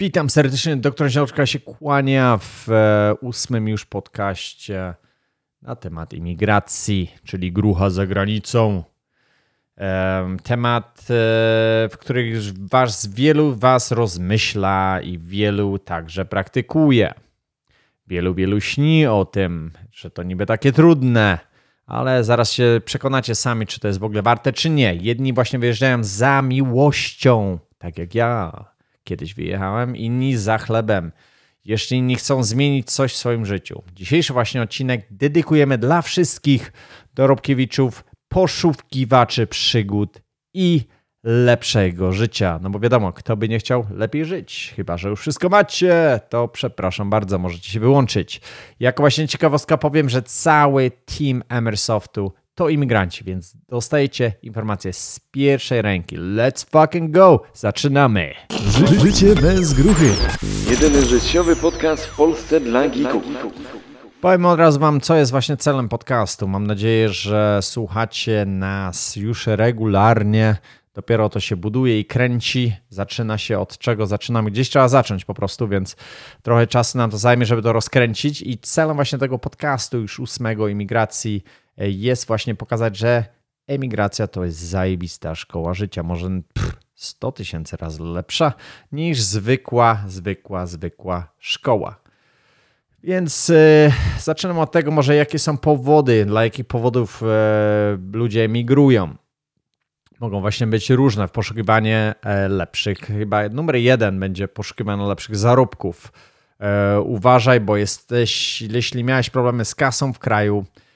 Witam serdecznie, doktor Zielczka się kłania w e, ósmym już podcaście na temat imigracji, czyli grucha za granicą. Temat, e, w którym was, wielu was rozmyśla i wielu także praktykuje. Wielu, wielu śni o tym, że to niby takie trudne, ale zaraz się przekonacie sami, czy to jest w ogóle warte, czy nie. Jedni właśnie wyjeżdżają za miłością, tak jak ja kiedyś wyjechałem, inni za chlebem. Jeszcze inni chcą zmienić coś w swoim życiu. Dzisiejszy właśnie odcinek dedykujemy dla wszystkich dorobkiewiczów, poszukiwaczy przygód i lepszego życia. No bo wiadomo, kto by nie chciał lepiej żyć? Chyba, że już wszystko macie, to przepraszam bardzo, możecie się wyłączyć. Jako właśnie ciekawostka powiem, że cały team Emersoftu to imigranci, więc dostajecie informacje z pierwszej ręki. Let's fucking go! Zaczynamy! Ży życie bez gruchy. Jedyny życiowy podcast w Polsce dla geeków. Powiem od razu wam, co jest właśnie celem podcastu. Mam nadzieję, że słuchacie nas już regularnie. Dopiero to się buduje i kręci. Zaczyna się od czego zaczynamy. Gdzieś trzeba zacząć po prostu, więc trochę czasu nam to zajmie, żeby to rozkręcić. I celem właśnie tego podcastu, już ósmego imigracji, jest właśnie pokazać, że emigracja to jest zajebista szkoła życia. Może pff, 100 tysięcy razy lepsza niż zwykła, zwykła, zwykła szkoła. Więc yy, zaczynam od tego, może jakie są powody, dla jakich powodów yy, ludzie emigrują. Mogą właśnie być różne w poszukiwanie lepszych. Chyba numer jeden będzie poszukiwanie lepszych zarobków. Uważaj, bo jesteś, jeśli miałeś problemy z kasą w kraju, E,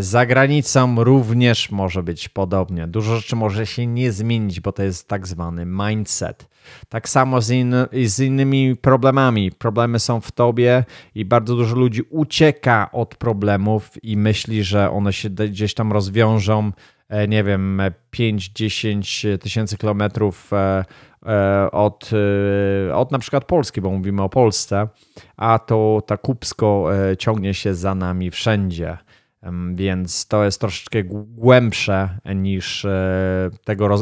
za granicą również może być podobnie. Dużo rzeczy może się nie zmienić, bo to jest tak zwany mindset. Tak samo z, in, z innymi problemami. Problemy są w tobie i bardzo dużo ludzi ucieka od problemów i myśli, że one się gdzieś tam rozwiążą. E, nie wiem, 5-10 tysięcy kilometrów e, od, od na przykład Polski, bo mówimy o Polsce, a to ta kupsko ciągnie się za nami wszędzie. Więc to jest troszeczkę głębsze niż e, tego. E,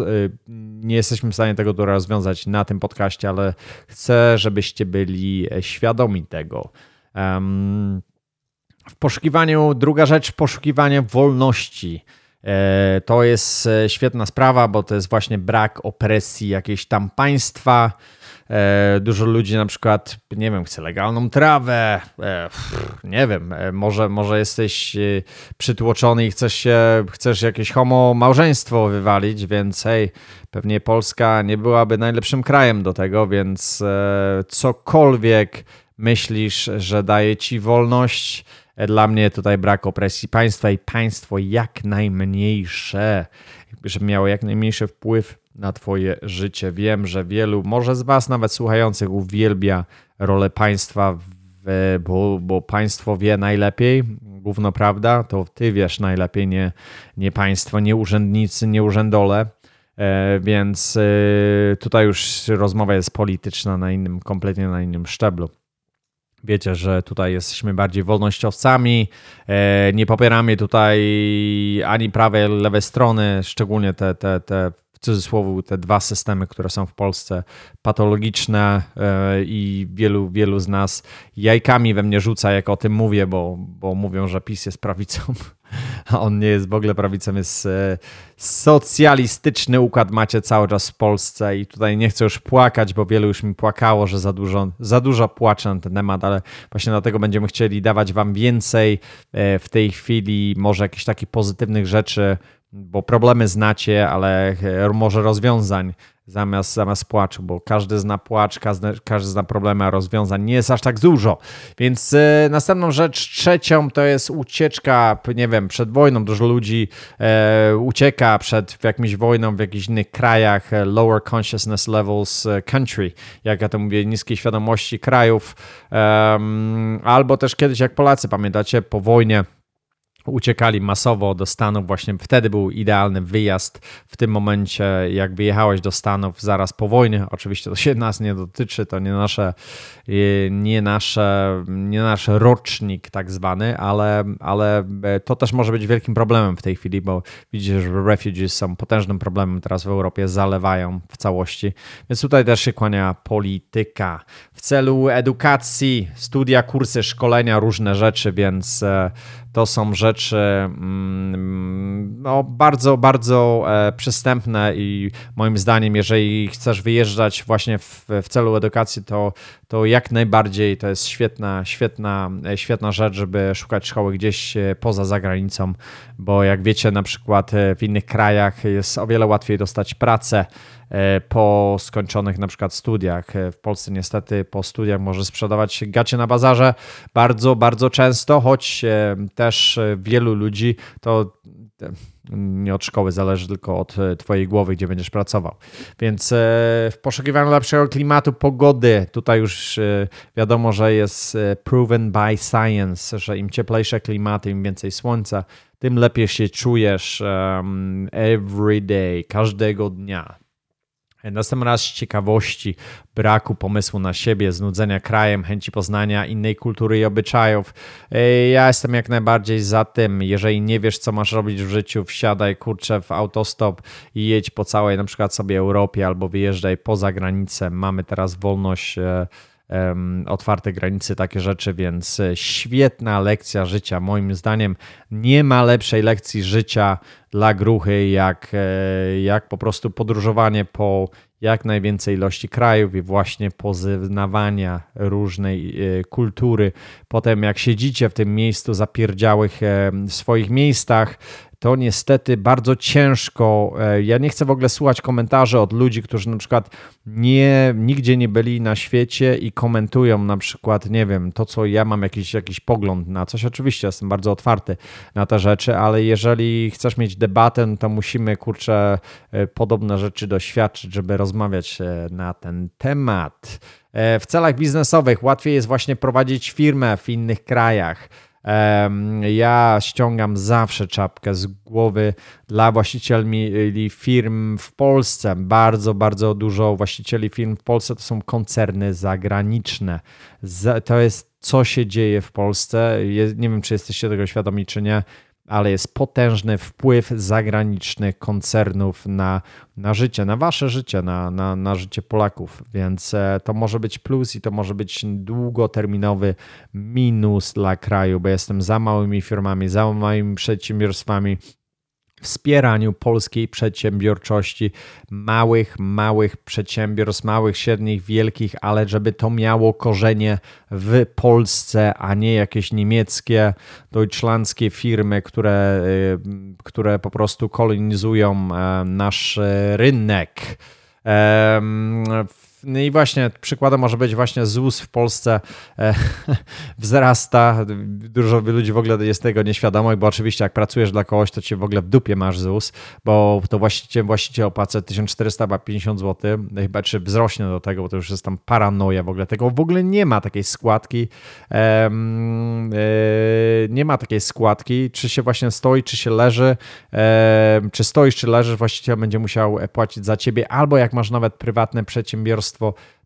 nie jesteśmy w stanie tego rozwiązać na tym podcaście, ale chcę, żebyście byli e, świadomi tego. W poszukiwaniu, druga rzecz, poszukiwanie wolności. To jest świetna sprawa, bo to jest właśnie brak opresji jakiejś tam państwa dużo ludzi na przykład, nie wiem, chce legalną trawę, e, nie wiem, e, może, może jesteś przytłoczony i chcesz, się, chcesz jakieś homo małżeństwo wywalić, więc hej, pewnie Polska nie byłaby najlepszym krajem do tego, więc cokolwiek myślisz, że daje ci wolność, dla mnie tutaj brak opresji państwa i państwo jak najmniejsze, żeby miało jak najmniejszy wpływ na Twoje życie. Wiem, że wielu, może z Was nawet słuchających, uwielbia rolę państwa, w, bo, bo państwo wie najlepiej, gówno prawda, to Ty wiesz najlepiej, nie, nie państwo, nie urzędnicy, nie urzędole. E, więc e, tutaj już rozmowa jest polityczna na innym, kompletnie na innym szczeblu. Wiecie, że tutaj jesteśmy bardziej wolnościowcami, e, nie popieramy tutaj ani prawej, lewej strony, szczególnie te, te, te w cudzysłowie te dwa systemy, które są w Polsce patologiczne e, i wielu, wielu z nas jajkami we mnie rzuca, jak o tym mówię, bo, bo mówią, że PiS jest prawicą, a on nie jest w ogóle prawicą, jest e, socjalistyczny układ macie cały czas w Polsce i tutaj nie chcę już płakać, bo wielu już mi płakało, że za dużo, za dużo płaczę na ten temat, ale właśnie dlatego będziemy chcieli dawać wam więcej e, w tej chwili, może jakichś takich pozytywnych rzeczy, bo problemy znacie, ale e, może rozwiązań zamiast, zamiast płaczu, bo każdy zna płacz, każdy, każdy zna problemy, a rozwiązań nie jest aż tak dużo. Więc e, następną rzecz, trzecią, to jest ucieczka, nie wiem, przed wojną. Dużo ludzi e, ucieka przed jakimś wojną w jakichś innych krajach, e, lower consciousness levels country, jak ja to mówię, niskiej świadomości krajów, albo też kiedyś jak Polacy, pamiętacie, po wojnie uciekali masowo do Stanów. Właśnie wtedy był idealny wyjazd. W tym momencie, jak wyjechałeś do Stanów zaraz po wojnie, oczywiście to się nas nie dotyczy, to nie nasze, nie nasze, nie nasz rocznik tak zwany, ale, ale to też może być wielkim problemem w tej chwili, bo widzisz, że refugees są potężnym problemem teraz w Europie, zalewają w całości. Więc tutaj też się kłania polityka. W celu edukacji, studia, kursy, szkolenia, różne rzeczy, więc e, to są rzeczy mm, no, bardzo, bardzo e, przystępne i moim zdaniem, jeżeli chcesz wyjeżdżać właśnie w, w celu edukacji, to, to jak najbardziej to jest świetna, świetna, e, świetna rzecz, żeby szukać szkoły gdzieś e, poza zagranicą, bo jak wiecie, na przykład w innych krajach jest o wiele łatwiej dostać pracę po skończonych na przykład studiach. E, w Polsce niestety po studiach może sprzedawać gacie na bazarze bardzo, bardzo często, choć e, też wielu ludzi to nie od szkoły zależy, tylko od Twojej głowy, gdzie będziesz pracował. Więc w poszukiwaniu lepszego klimatu, pogody, tutaj już wiadomo, że jest proven by science, że im cieplejsze klimaty, im więcej słońca, tym lepiej się czujesz um, every day, każdego dnia. Następny raz z ciekawości, braku pomysłu na siebie, znudzenia krajem, chęci poznania innej kultury i obyczajów. Ja jestem jak najbardziej za tym. Jeżeli nie wiesz, co masz robić w życiu, wsiadaj kurczę w autostop i jedź po całej na przykład sobie Europie albo wyjeżdżaj poza granicę. Mamy teraz wolność otwarte granice, takie rzeczy, więc e, świetna lekcja życia. Moim zdaniem nie ma lepszej lekcji życia dla gruchy, jak, e, jak po prostu podróżowanie po jak najwięcej ilości krajów i właśnie poznawania różnej e, kultury. Potem jak siedzicie w tym miejscu zapierdziałych swoich miejscach, to niestety bardzo ciężko. E, ja nie chcę w ogóle słuchać komentarzy od ludzi, którzy na przykład nie, nigdzie nie byli na świecie i komentują na przykład, nie wiem, to co ja mam jakiś, jakiś pogląd na coś. Oczywiście jestem bardzo otwarty na te rzeczy, ale jeżeli chcesz mieć debatę, to musimy, kurczę, e, podobne rzeczy doświadczyć, żeby rozmawiać e, na ten temat. W celach biznesowych łatwiej jest właśnie prowadzić firmę w innych krajach. Ja ściągam zawsze czapkę z głowy dla właścicieli firm w Polsce. Bardzo, bardzo dużo właścicieli firm w Polsce to są koncerny zagraniczne. To jest co się dzieje w Polsce. Nie wiem, czy jesteście tego świadomi, czy nie ale jest potężny wpływ zagranicznych koncernów na, na życie, na wasze życie, na, na, na życie Polaków. Więc e, to może być plus i to może być długoterminowy minus dla kraju, bo jestem za małymi firmami, za małymi przedsiębiorstwami, wspieraniu polskiej przedsiębiorczości, małych, małych przedsiębiorstw, małych, średnich, wielkich, ale żeby to miało korzenie w Polsce, a nie jakieś niemieckie, deutschlandzkie firmy, które, y, które po prostu kolonizują e, nasz rynek. No i właśnie przykładem może być właśnie ZUS w Polsce e, wzrasta. Dużo ludzi w ogóle jest tego nieświadomych, bo oczywiście jak pracujesz dla kogoś, to cię w ogóle w dupie masz ZUS, bo to właściciel, właściciel opłaca 1450 zł, chyba czy wzrośnie do tego, bo to już jest tam paranoja w ogóle tego. W ogóle nie ma takiej składki. E, nie ma takiej składki, czy się właśnie stoi, czy się leży, e, czy stoisz, czy leżysz, właściciel będzie musiał płacić za ciebie, albo jak masz nawet prywatne przedsiębiorstwo,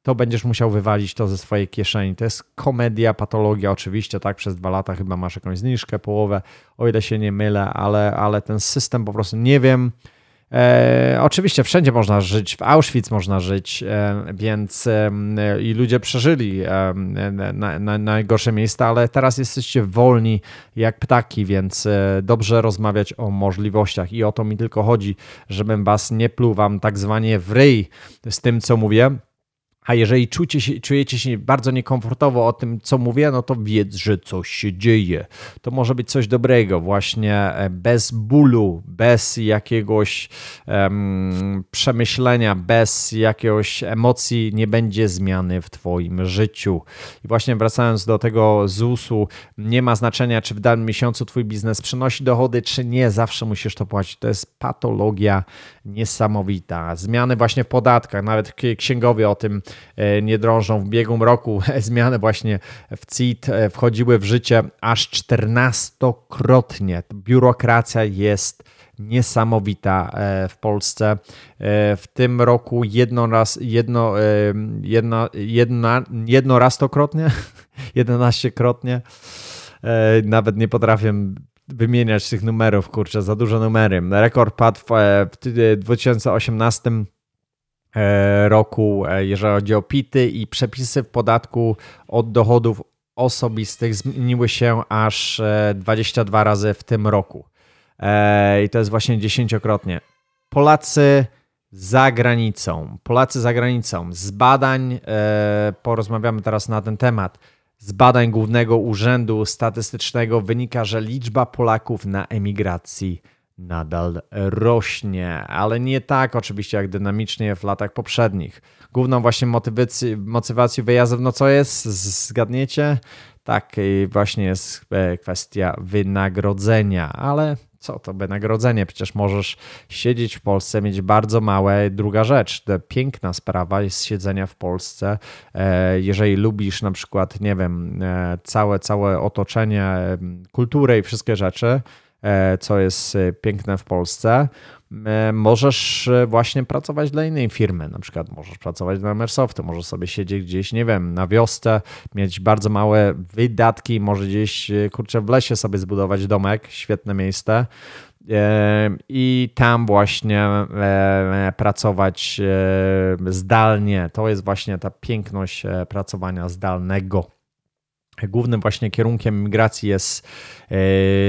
to będziesz musiał wywalić to ze swojej kieszeni. To jest komedia, patologia, oczywiście, tak, przez dwa lata chyba masz jakąś zniżkę, połowę, o ile się nie mylę, ale, ale ten system po prostu nie wiem. E, oczywiście wszędzie można żyć, w Auschwitz można żyć, e, więc e, i ludzie przeżyli na, na, najgorsze miejsca, ale teraz jesteście wolni jak ptaki, więc e, dobrze rozmawiać o możliwościach i o to mi tylko chodzi, żebym was nie pluł wam tak zwanie w ryj z tym, co mówię a jeżeli czujecie się, czujecie się bardzo niekomfortowo o tym, co mówię, no to wiedz, że coś się dzieje. To może być coś dobrego, właśnie e, bez bólu, bez jakiegoś um, przemyślenia, bez jakiegoś emocji nie będzie zmiany w Twoim życiu. I właśnie wracając do tego ZUS-u, nie ma znaczenia, czy w danym miesiącu Twój biznes przynosi dochody, czy nie, zawsze musisz to płacić. To jest patologia niesamowita. Zmiany właśnie w podatkach, nawet księgowie o tym nie drążą. W biegłym roku zmiany właśnie w CIT wchodziły w życie aż 14-krotnie. Biurokracja jest niesamowita w Polsce. W tym roku jedno raz, jedno, jedno, jedna, jednorastokrotnie, 11-krotnie. Nawet nie potrafię wymieniać tych numerów, kurczę, za dużo numery. Rekord padł w 2018 e, roku, e, jeżeli chodzi o PIT-y i przepisy w podatku od dochodów osobistych zmieniły się aż 22 e, razy w tym roku. I to jest właśnie dziesięciokrotnie. Polacy za granicą. Polacy za granicą. Z badań, porozmawiamy teraz na ten temat, z badań Głównego Urzędu Statystycznego wynika, że liczba Polaków na emigracji nadal rośnie, ale nie tak oczywiście jak dynamicznie w latach poprzednich. Główną właśnie motywacją wyjazdów, no co jest? Zgadniecie? Tak, właśnie jest e, kwestia wynagrodzenia, ale co to wynagrodzenie? Przecież możesz siedzieć w Polsce, mieć bardzo małe. Druga rzecz, piękna sprawa jest siedzenia w Polsce. E, jeżeli lubisz na przykład, nie wiem, e, całe, całe otoczenie, kulturę i wszystkie rzeczy, co jest piękne w Polsce, E, możesz e, właśnie pracować dla innej firmy. Na przykład możesz pracować dla Mersoftu, możesz sobie siedzieć gdzieś, nie wiem, na wiosce, mieć bardzo małe wydatki, może gdzieś, e, kurczę, w lesie sobie zbudować domek, świetne miejsce i tam właśnie pracować zdalnie. To jest właśnie ta piękność pracowania zdalnego. Głównym właśnie kierunkiem migracji jest, e,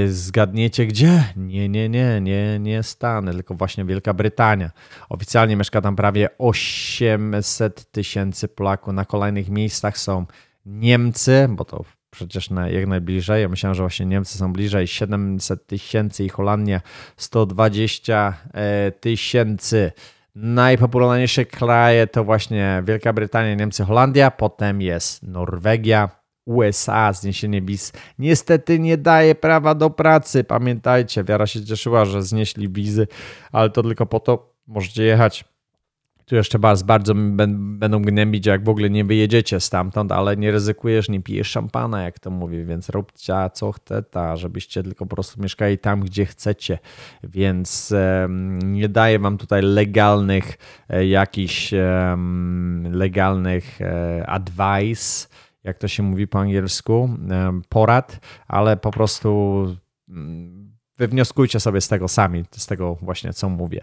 zgadniecie gdzie? Nie, nie, nie, nie, nie Stany, tylko właśnie Wielka Brytania. Oficjalnie mieszka tam prawie 800 tysięcy Polaków. Na kolejnych miejscach są Niemcy, bo to przecież na, jak najbliżej. Ja myślałem, że właśnie Niemcy są bliżej 700 tysięcy i Holandia 120 e, tysięcy. Najpopularniejsze kraje to właśnie Wielka Brytania, Niemcy, Holandia, potem jest Norwegia, USA, zniesienie wiz niestety nie daje prawa do pracy. Pamiętajcie, wiara się cieszyła, że znieśli wizy, ale to tylko po to możecie jechać. Tu jeszcze bardzo, bardzo będą gnębić, jak w ogóle nie wyjedziecie stamtąd, ale nie ryzykujesz, nie pijesz szampana, jak to mówię, więc róbcie co chcecie, żebyście tylko po prostu mieszkali tam, gdzie chcecie. Więc nie daję wam tutaj legalnych, e, jakichś legalnych e, advice jak to się mówi po angielsku, porad, ale po prostu mm, wywnioskujcie sobie z tego sami, z tego właśnie, co mówię.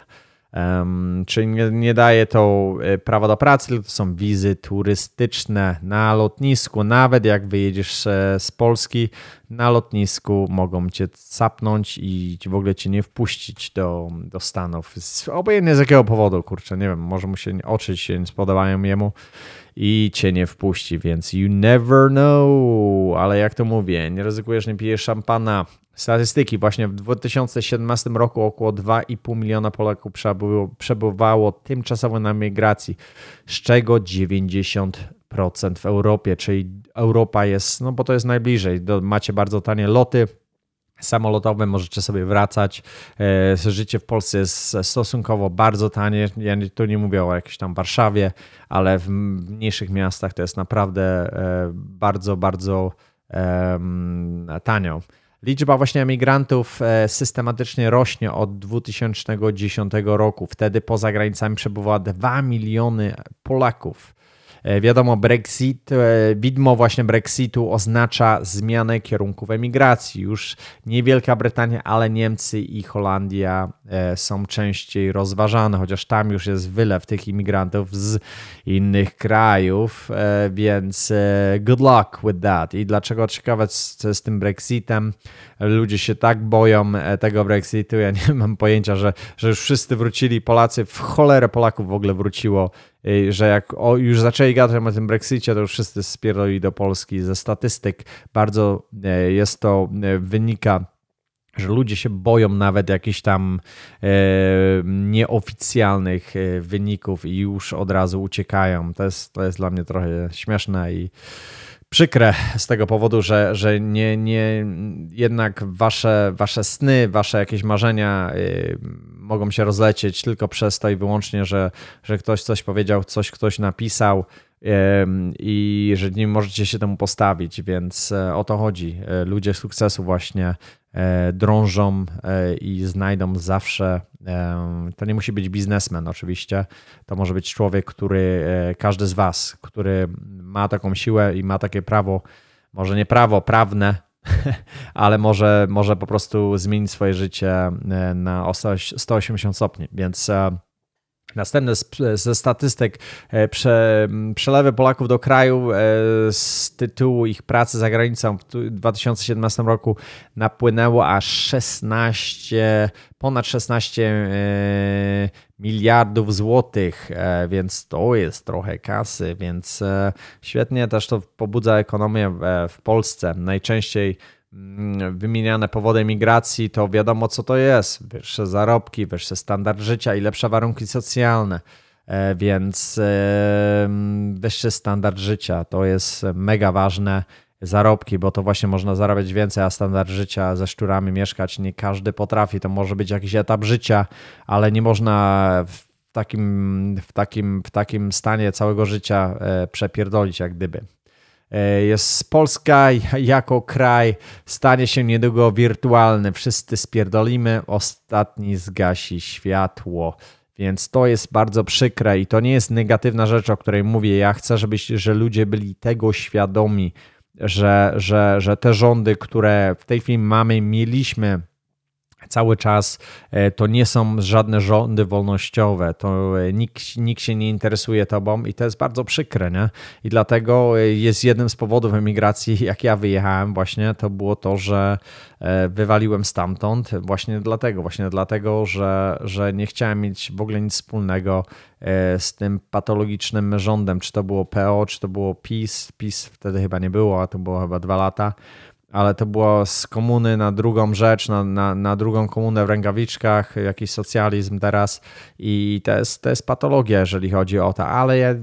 Um, czyli nie, nie, daje to e, prawa do pracy, tylko to są wizy turystyczne na lotnisku. Nawet jak wyjedziesz e, z Polski, na lotnisku mogą cię sapnąć i w ogóle cię nie wpuścić do, do Stanów. Obojętnie z jakiego powodu, kurczę, nie wiem, może mu się oczy się nie spodobają jemu i cię nie wpuści, więc you never know. Ale jak to mówię, nie ryzykujesz, nie pijesz szampana. Statystyki. Właśnie w 2017 roku około 2,5 miliona Polaków przebywało, przebywało tymczasowo na migracji, z czego 90% w Europie, czyli Europa jest, no bo to jest najbliżej. Macie bardzo tanie loty, samolotowe, możecie sobie wracać. E, życie w Polsce jest stosunkowo bardzo tanie. Ja tu nie mówię o jakiejś tam Warszawie, ale w mniejszych miastach to jest naprawdę e, bardzo, bardzo tanio. Liczba właśnie emigrantów e, systematycznie rośnie od 2010 roku. Wtedy poza granicami przebywa 2 miliony Polaków. E, wiadomo, Brexit, e, widmo właśnie Brexitu oznacza zmianę kierunków emigracji. Już nie Wielka Brytania, ale Niemcy i Holandia e, są częściej rozważane, chociaż tam już jest wylew tych imigrantów z innych krajów, więc good luck with that. I dlaczego ciekawe z, tym Brexitem? Ludzie się tak boją tego Brexitu, ja nie mam pojęcia, że, że już wszyscy wrócili, Polacy, w cholerę Polaków w ogóle wróciło że jak o, już zaczęli gadać o tym Brexicie, to już wszyscy spierdoli do Polski. Ze statystyk bardzo e, jest to, e, wynika że ludzie się boją nawet jakichś tam e, nieoficjalnych e, wyników i już od razu uciekają. To jest, to jest dla mnie trochę śmieszne i przykre z tego powodu, że, że nie, nie, jednak wasze, wasze sny, wasze jakieś marzenia y, mogą się rozlecieć tylko przez to i wyłącznie, że, że ktoś coś powiedział, coś ktoś napisał. i że nie możecie się temu postawić, więc o to chodzi. Ludzie sukcesu właśnie drążą i znajdą zawsze. To nie musi być biznesmen, oczywiście. To może być człowiek, który, każdy z Was, który ma taką siłę i ma takie prawo, może nie prawo prawne, ale może, może po prostu zmienić swoje życie e, na 180 stopni. Więc e, Następne ze statystyk e, prze, przelewy Polaków do kraju z tytułu ich pracy za granicą w 2017 roku napłynęło aż 16, ponad 16 miliardów złotych, więc to jest trochę kasy, więc świetnie też to pobudza ekonomię w Polsce. Najczęściej wymieniane powody migracji, to wiadomo co to jest. Wyższe zarobki, wyższy standard życia i lepsze warunki socjalne. E, więc wyższy standard życia to jest mega ważne zarobki, bo to właśnie można zarabiać więcej, a standard życia ze szczurami mieszkać nie każdy potrafi. To może być jakiś etap życia, ale nie można w takim, w takim, w takim stanie całego życia e, przepierdolić, jak gdyby. E, jest Polska jako kraj stanie się niedługo wirtualny. Wszyscy spierdolimy, ostatni zgasi światło. Więc to jest bardzo przykre i to nie jest negatywna rzecz, o której mówię. Ja chcę, żebyś, że ludzie byli tego świadomi, że, że, że te rządy, które w tej chwili mamy, mieliśmy cały czas e, to nie są żadne rządy wolnościowe, to e, nikt, nikt się nie interesuje tobą i to jest bardzo przykre, nie? I dlatego e, jest jednym z powodów emigracji, jak ja wyjechałem właśnie, to było to, że wywaliłem stamtąd właśnie dlatego, właśnie dlatego, że, że nie chciałem mieć w ogóle nic wspólnego z tym patologicznym rządem, czy to było PO, czy to było PiS, PiS wtedy chyba nie było, a to było chyba dwa lata, ale to było z komuny na drugą rzecz, na, na, na drugą komunę w rękawiczkach, jakiś socjalizm teraz. I to jest, to jest patologia, jeżeli chodzi o to, ale ja,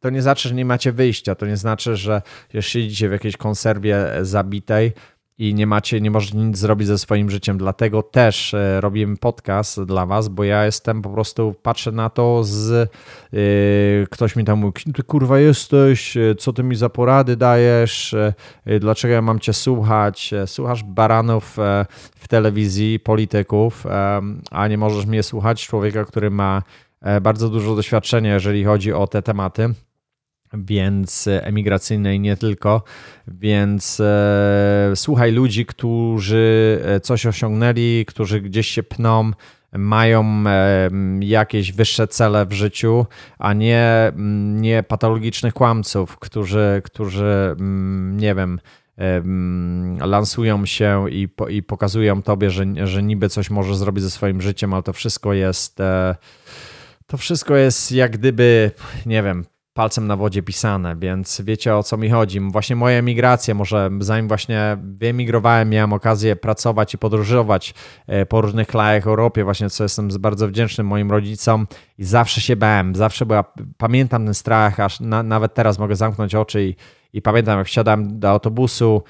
to nie znaczy, że nie macie wyjścia, to nie znaczy, że siedzicie w jakiejś konserwie zabitej, i nie macie, nie możecie nic zrobić ze swoim życiem. Dlatego też e, robimy podcast dla was, bo ja jestem po prostu, patrzę na to z yy, ktoś mi tam mówi, ty kurwa jesteś, e, co ty mi za porady dajesz, dlaczego ja mam cię słuchać, słuchasz baranów w telewizji, polityków, a nie możesz mnie słuchać, człowieka, który ma bardzo dużo doświadczenia, jeżeli chodzi o te tematy więc e, emigracyjnej nie tylko. Więc e, słuchaj ludzi, którzy e, coś osiągnęli, którzy gdzieś się pną, mają e, jakieś wyższe cele w życiu, a nie, nie patologicznych kłamców, którzy, którzy nie wiem, e, lansują się i, i pokazują tobie, że, że niby coś może zrobić ze swoim życiem, ale to wszystko jest. To wszystko jest jak gdyby, nie wiem, palcem na wodzie pisane, więc wiecie o co mi chodzi. Właśnie moja emigracja, może zanim właśnie wyemigrowałem, miałem okazję pracować i podróżować e, po różnych krajach Europie, właśnie co jestem bardzo wdzięczny moim rodzicom i zawsze się bałem, zawsze była, pamiętam ten strach, aż na, nawet teraz mogę zamknąć oczy i, i pamiętam jak wsiadałem do autobusu,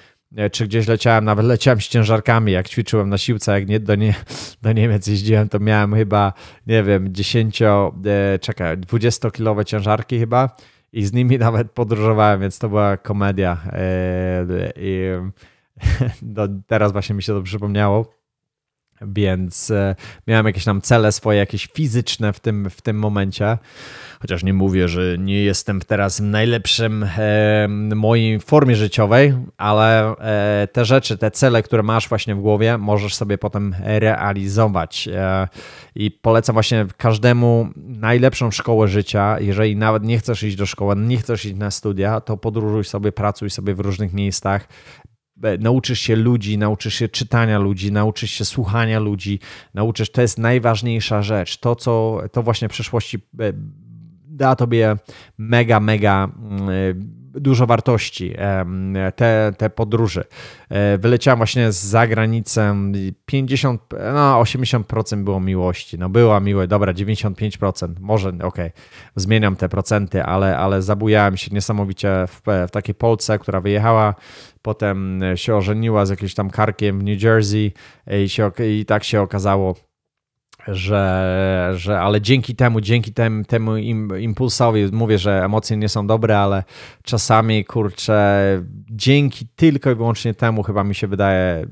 czy gdzieś leciałem, nawet leciałem z ciężarkami, jak ćwiczyłem na siłce, jak nie, do, nie, do Niemiec jeździłem, to miałem chyba, nie wiem, 10, e, czekaj, 20-kilowe ciężarki chyba i z nimi nawet podróżowałem, więc to była komedia. E, I do, teraz właśnie mi się to przypomniało. Więc miałem jakieś tam cele swoje, jakieś fizyczne w tym, w tym momencie. Chociaż nie mówię, że nie jestem teraz w najlepszym e, mojej formie życiowej, ale e, te rzeczy, te cele, które masz właśnie w głowie, możesz sobie potem realizować. E, I polecam właśnie każdemu najlepszą szkołę życia. Jeżeli nawet nie chcesz iść do szkoły, nie chcesz iść na studia, to podróżuj sobie, pracuj sobie w różnych miejscach e, nauczysz się ludzi, nauczysz się czytania ludzi, nauczysz się słuchania ludzi, nauczysz, to jest najważniejsza rzecz. To, co to właśnie w przeszłości e, da tobie mega, mega mm, dużo wartości te, te podróże. E, wyleciałem właśnie z zagranicą 50, no 80% było miłości. No była miłe, dobra, 95%, może okej, okay, zmieniam te procenty, ale, ale zabujałem się niesamowicie w, w takiej Polce, która wyjechała potem się ożeniła z jakimś tam karkiem w New Jersey i, się, i tak się okazało, że, że ale dzięki temu, dzięki temu, temu impulsowi, mówię, że emocje nie są dobre, ale czasami kurczę, dzięki tylko i wyłącznie temu chyba mi się wydaje,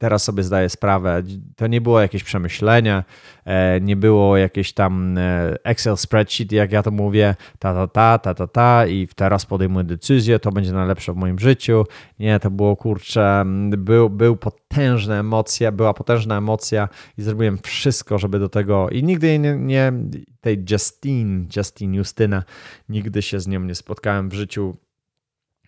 teraz sobie zdaję sprawę, to nie było jakieś przemyślenia, e, nie było jakieś tam e, Excel spreadsheet, jak ja to mówię, ta, ta, ta, ta, ta, ta i teraz podejmuję decyzję, to będzie najlepsze w moim życiu. Nie, to było kurczę, był, był potężna emocja, była potężna emocja i zrobiłem wszystko, żeby do tego i nigdy nie, nie tej Justine, Justine Justyna, nigdy się z nią nie spotkałem w życiu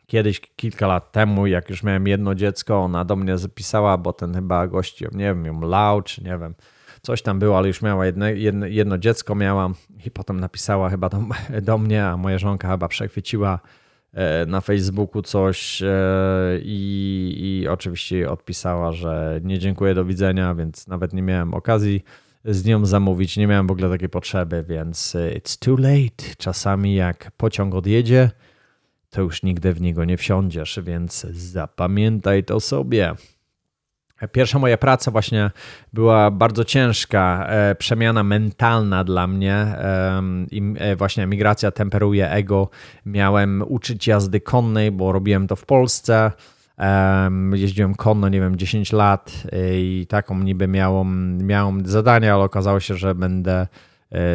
kiedyś, kilka lat temu, jak już miałem jedno dziecko, ona do mnie zapisała, bo ten chyba gości, nie wiem, ją lał, czy nie wiem, coś tam było, ale już miała jedno, jedno, jedno dziecko miała i potem napisała chyba do, do mnie, a moja żonka chyba przechwyciła e, na Facebooku coś e, i, i oczywiście odpisała, że nie dziękuję, do widzenia, więc nawet nie miałem okazji z nią zamówić, nie miałem w ogóle takiej potrzeby, więc e, it's too late. Czasami jak pociąg odjedzie, to już nigdy w niego nie wsiądziesz, więc zapamiętaj to sobie. Pierwsza moja praca właśnie była bardzo ciężka, e, przemiana mentalna dla mnie. E, właśnie migracja temperuje ego. Miałem uczyć jazdy konnej, bo robiłem to w Polsce. Jeździłem konno, nie wiem, 10 lat e, i taką niby miałem, miałem zadanie, ale okazało się, że będę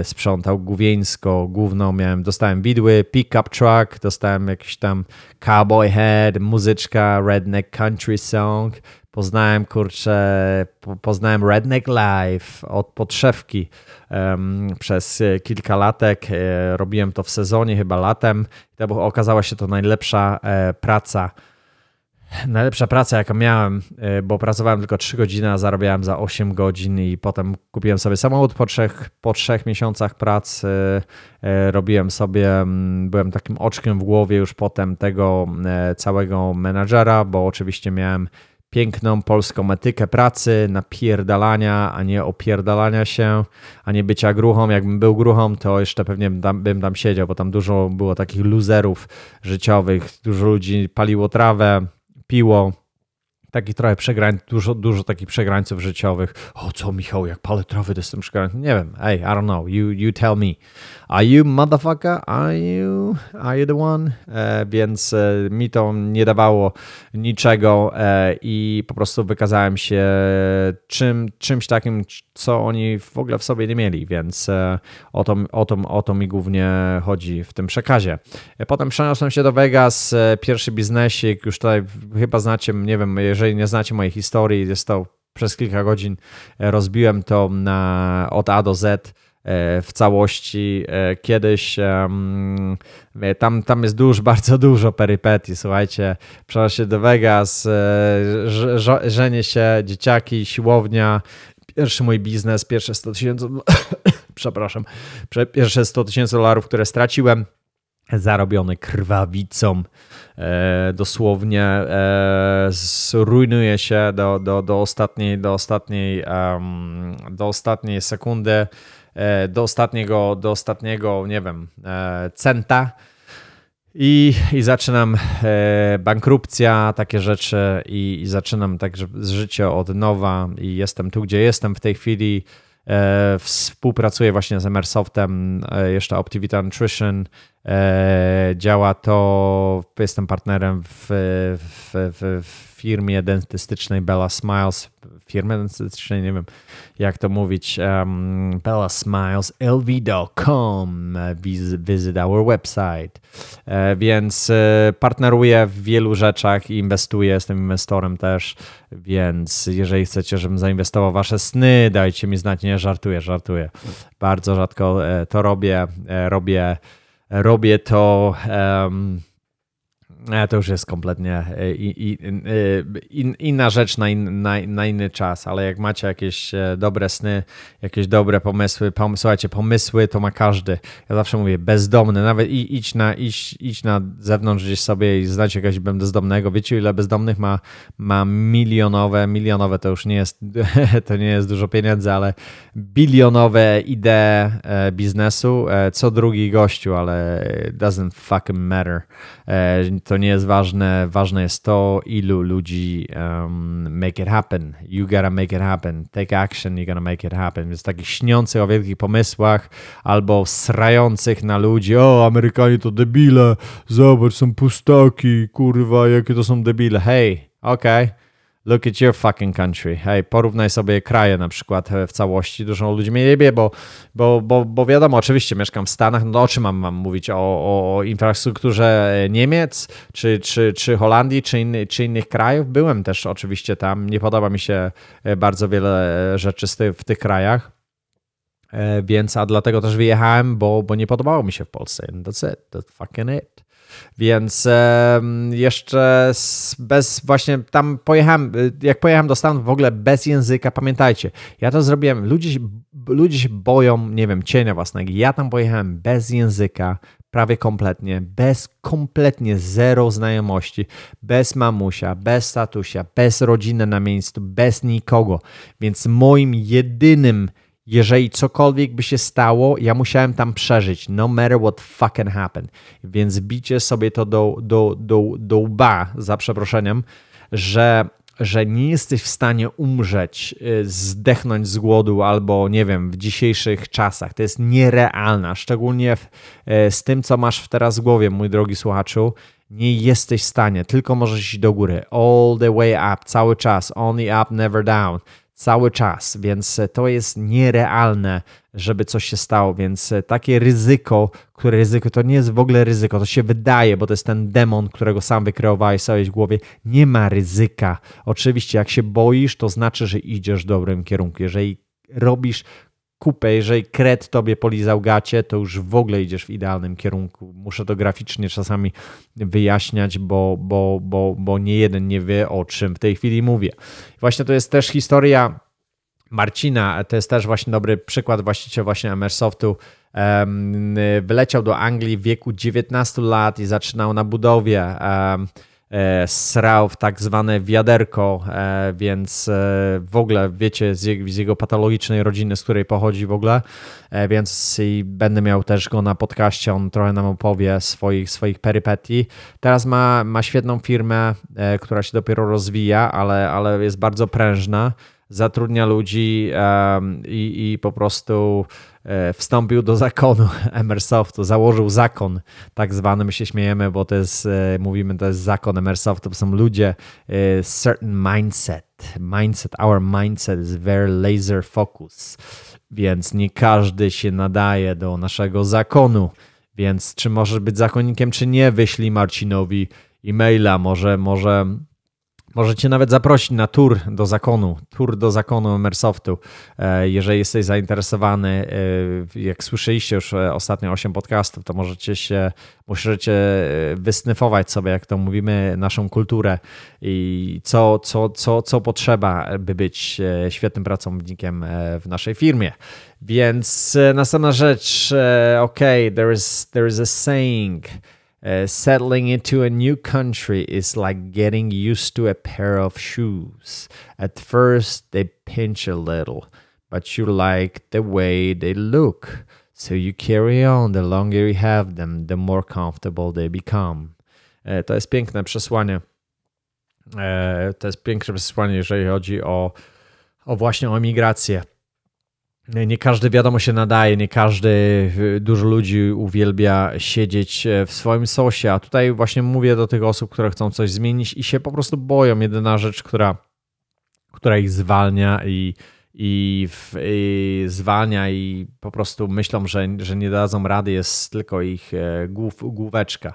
sprzątał główieńsko, główną miałem, dostałem widły, pickup truck, dostałem jakiś tam cowboy head, muzyczka, redneck country song, poznałem, kurczę, poznałem redneck life od podszewki um, przez kilka latek, e, robiłem to w sezonie, chyba latem, to okazała się to najlepsza e, praca, Najlepsza praca, jaką miałem, y, bo pracowałem tylko 3 godziny, a zarabiałem za 8 godzin i potem kupiłem sobie samochód po trzech, po trzech miesiącach pracy. Y, robiłem sobie, mm, byłem takim oczkiem w głowie już potem tego całego menadżera, bo oczywiście miałem piękną polską etykę pracy, napierdalania, a nie opierdalania się, a nie bycia gruchą. Jakbym był gruchą, to jeszcze pewnie bym tam, bym tam siedział, bo tam dużo było takich luzerów życiowych, dużo ludzi paliło trawę, piło. Takich trochę przegrań, dużo, dużo takich przegrańców życiowych. O co Michał, jak palę trawy, to jestem przegrańcem. Nie wiem, hey, I don't know, you, you tell me. Are you motherfucker? Are you, are you the one? E, więc e, mi to nie dawało niczego e, i po prostu wykazałem się czym, czymś takim, co oni w ogóle w sobie nie mieli, więc e, o to, o to, o to mi głównie chodzi w tym przekazie. E, potem przeniosłem się do Vegas, e, pierwszy biznesik, już tutaj chyba znacie, nie wiem, jeżeli nie znacie mojej historii, jest to przez kilka godzin rozbiłem to na, od A do Z w całości. Kiedyś tam, tam jest dużo, bardzo dużo perypetii, słuchajcie. Przenoszę się do Vegas, żenię się, dzieciaki, siłownia, Pierwszy mój biznes, pierwsze 100 tysięcy, przepraszam, pierwsze 100 tysięcy dolarów, które straciłem, zarobiony krwawicą, e, dosłownie e, zrujnuje się do, do, do ostatniej, do ostatniej, um, do ostatniej sekundy, e, do ostatniego, do ostatniego, nie wiem, e, centa i, i zaczynam e, bankrupcja, takie rzeczy i, i zaczynam także życie od nowa i jestem tu, gdzie jestem w tej chwili. E, współpracuję właśnie z Emersoftem, e, jeszcze Optivita Nutrition. E, działa to, jestem partnerem w, w, w, w firmie dentystycznej Bella Smiles, firmę dentystycznej, nie wiem jak to mówić, um, Bella Smiles, lv.com, visit our website. E, więc e, partneruję w wielu rzeczach i inwestuję, jestem inwestorem też, więc jeżeli chcecie, żebym zainwestował wasze sny, dajcie mi znać, nie żartuję, żartuję. Bardzo rzadko e, to robię, robię, robię to um, to już jest kompletnie e, in, inna rzecz na, na, inny czas, ale jak macie jakieś e, dobre sny, jakieś dobre pomysły, pom, słuchajcie, pomysły to ma każdy. Ja zawsze mówię, bezdomny, nawet idź na, idź, idź na zewnątrz gdzieś sobie i znać jakiegoś bezdomnego. Wiecie, ile bezdomnych ma, ma milionowe, milionowe to już nie jest, to nie jest dużo pieniędzy, ale bilionowe idee e, biznesu, co drugi gościu, ale doesn't fucking matter. To nie jest ważne. Ważne jest to, ilu ludzi um, make it happen. You gotta make it happen. Take action, you gotta make it happen. Więc takich śniących o wielkich pomysłach albo srających na ludzi. O, Amerykanie to debile. Zobacz, są pustaki. Kurwa, jakie to są debile. Hej, okej. Okay look at your fucking country. Hej, porównaj sobie kraje na przykład e, w całości. Dużo ludzi mnie jebie, bo, bo, bo, bo wiadomo, oczywiście mieszkam w Stanach, no o czym mam, mam mówić? O, o infrastrukturze Niemiec, czy, czy, czy Holandii, czy, inny, czy innych krajów. Byłem też oczywiście tam. Nie podoba mi się e, bardzo wiele e, rzeczy w tych krajach. Więc, a dlatego też wyjechałem, bo, bo nie podobało mi się w Polsce. That's it. That's fucking it. Więc jeszcze bez właśnie tam pojechałem, jak pojechałem do Stanów w ogóle bez języka, pamiętajcie, ja to zrobiłem, ludzie, ludzie się boją, nie wiem, cienia własnego. Ja tam pojechałem bez języka, prawie kompletnie, bez kompletnie zero znajomości, bez mamusia, bez statusia, bez rodziny na miejscu, bez nikogo. Więc moim jedynym jeżeli cokolwiek by się stało, ja musiałem tam przeżyć, no matter what fucking happened. Więc bicie sobie to do, do, do, do łba, za przeproszeniem, że, że nie jesteś w stanie umrzeć, y, zdechnąć z głodu albo nie wiem, w dzisiejszych czasach. To jest nierealne, szczególnie w, y, z tym, co masz teraz w głowie, mój drogi słuchaczu. Nie jesteś w stanie, tylko możesz iść do góry. All the way up, cały czas. Only up, never down cały czas, więc to jest nierealne, żeby coś się stało, więc takie ryzyko, które ryzyko to nie jest w ogóle ryzyko, to się wydaje, bo to jest ten demon, którego sam wykreowałeś sobie w głowie. Nie ma ryzyka. Oczywiście, jak się boisz, to znaczy, że idziesz w dobrym kierunku. Jeżeli robisz kupę, jeżeli kret tobie polizał gacie, to już w ogóle idziesz w idealnym kierunku. Muszę to graficznie czasami wyjaśniać, bo, bo, bo, bo nie jeden nie wie, o czym w tej chwili mówię. Właśnie to jest też historia Marcina, to jest też właśnie dobry przykład właściciel właśnie Emersoftu. Wyleciał do Anglii w wieku 19 lat i zaczynał na budowie. E, srał w tak zwane wiaderko, e, więc e, w ogóle wiecie z jego patologicznej rodziny, z której pochodzi w ogóle, więc będę miał też go na podcaście, on trochę nam opowie swoich, swoich perypetii. Teraz ma, ma świetną firmę, która się dopiero rozwija, ale, ale jest bardzo prężna, zatrudnia ludzi i, i po prostu E, wstąpił do zakonu Emersoftu, założył zakon tak zwany, my się śmiejemy, bo to jest, e, mówimy, to jest zakon Emersoftu, to są ludzie, e, certain mindset, mindset, our mindset is very laser focus, więc nie każdy się nadaje do naszego zakonu, więc czy możesz być zakonnikiem, czy nie, wyślij Marcinowi e-maila, może, może Możecie nawet zaprosić na tour do zakonu, tour do zakonu Emersoftu, e, jeżeli jesteś zainteresowany. E, jak słyszeliście już e, ostatnio 8 podcastów, to możecie się, możecie wysnyfować sobie, jak to mówimy, naszą kulturę i co, co, co, co potrzeba, by być świetnym pracownikiem w naszej firmie. Więc następna rzecz, ok, there is, there is a saying, Uh, settling into a new country is like getting used to a pair of shoes. At first, they pinch a little, but you like the way they look. So you carry on. The longer you have them, the more comfortable they become. To jest piękne przesłanie. To jest piękne przesłanie, jeżeli chodzi o, o właśnie o migrację. Nie każdy wiadomo się nadaje, nie każdy, dużo ludzi uwielbia siedzieć e, w swoim sosie, a tutaj właśnie mówię do tych osób, które chcą coś zmienić i się po prostu boją. Jedyna rzecz, która, która ich zwalnia i, i, w, i zwalnia i po prostu myślą, że, że nie dadzą rady, jest tylko ich e, głów, główeczka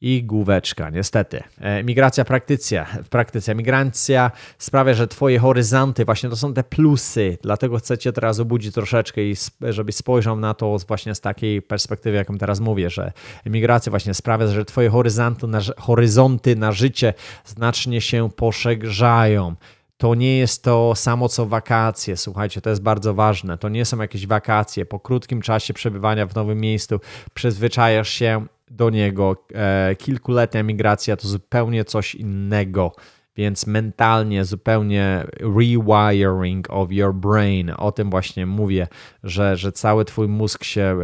i główeczka, niestety. E, migracja praktycja, w praktyce. Migracja sprawia, że twoje horyzonty, właśnie to są te plusy, dlatego chcecie teraz obudzić troszeczkę i żebyś spojrzał na to właśnie z takiej perspektywy, jaką teraz mówię, że migracja właśnie sprawia, że twoje horyzonty na, horyzonty na życie znacznie się poszerzają. To nie jest to samo co wakacje, słuchajcie, to jest bardzo ważne. To nie są jakieś wakacje. Po krótkim czasie przebywania w nowym miejscu przyzwyczajasz się do niego. E, kilkuletnia migracja to zupełnie coś innego. Więc mentalnie zupełnie rewiring of your brain. O tym właśnie mówię, że, że cały twój mózg się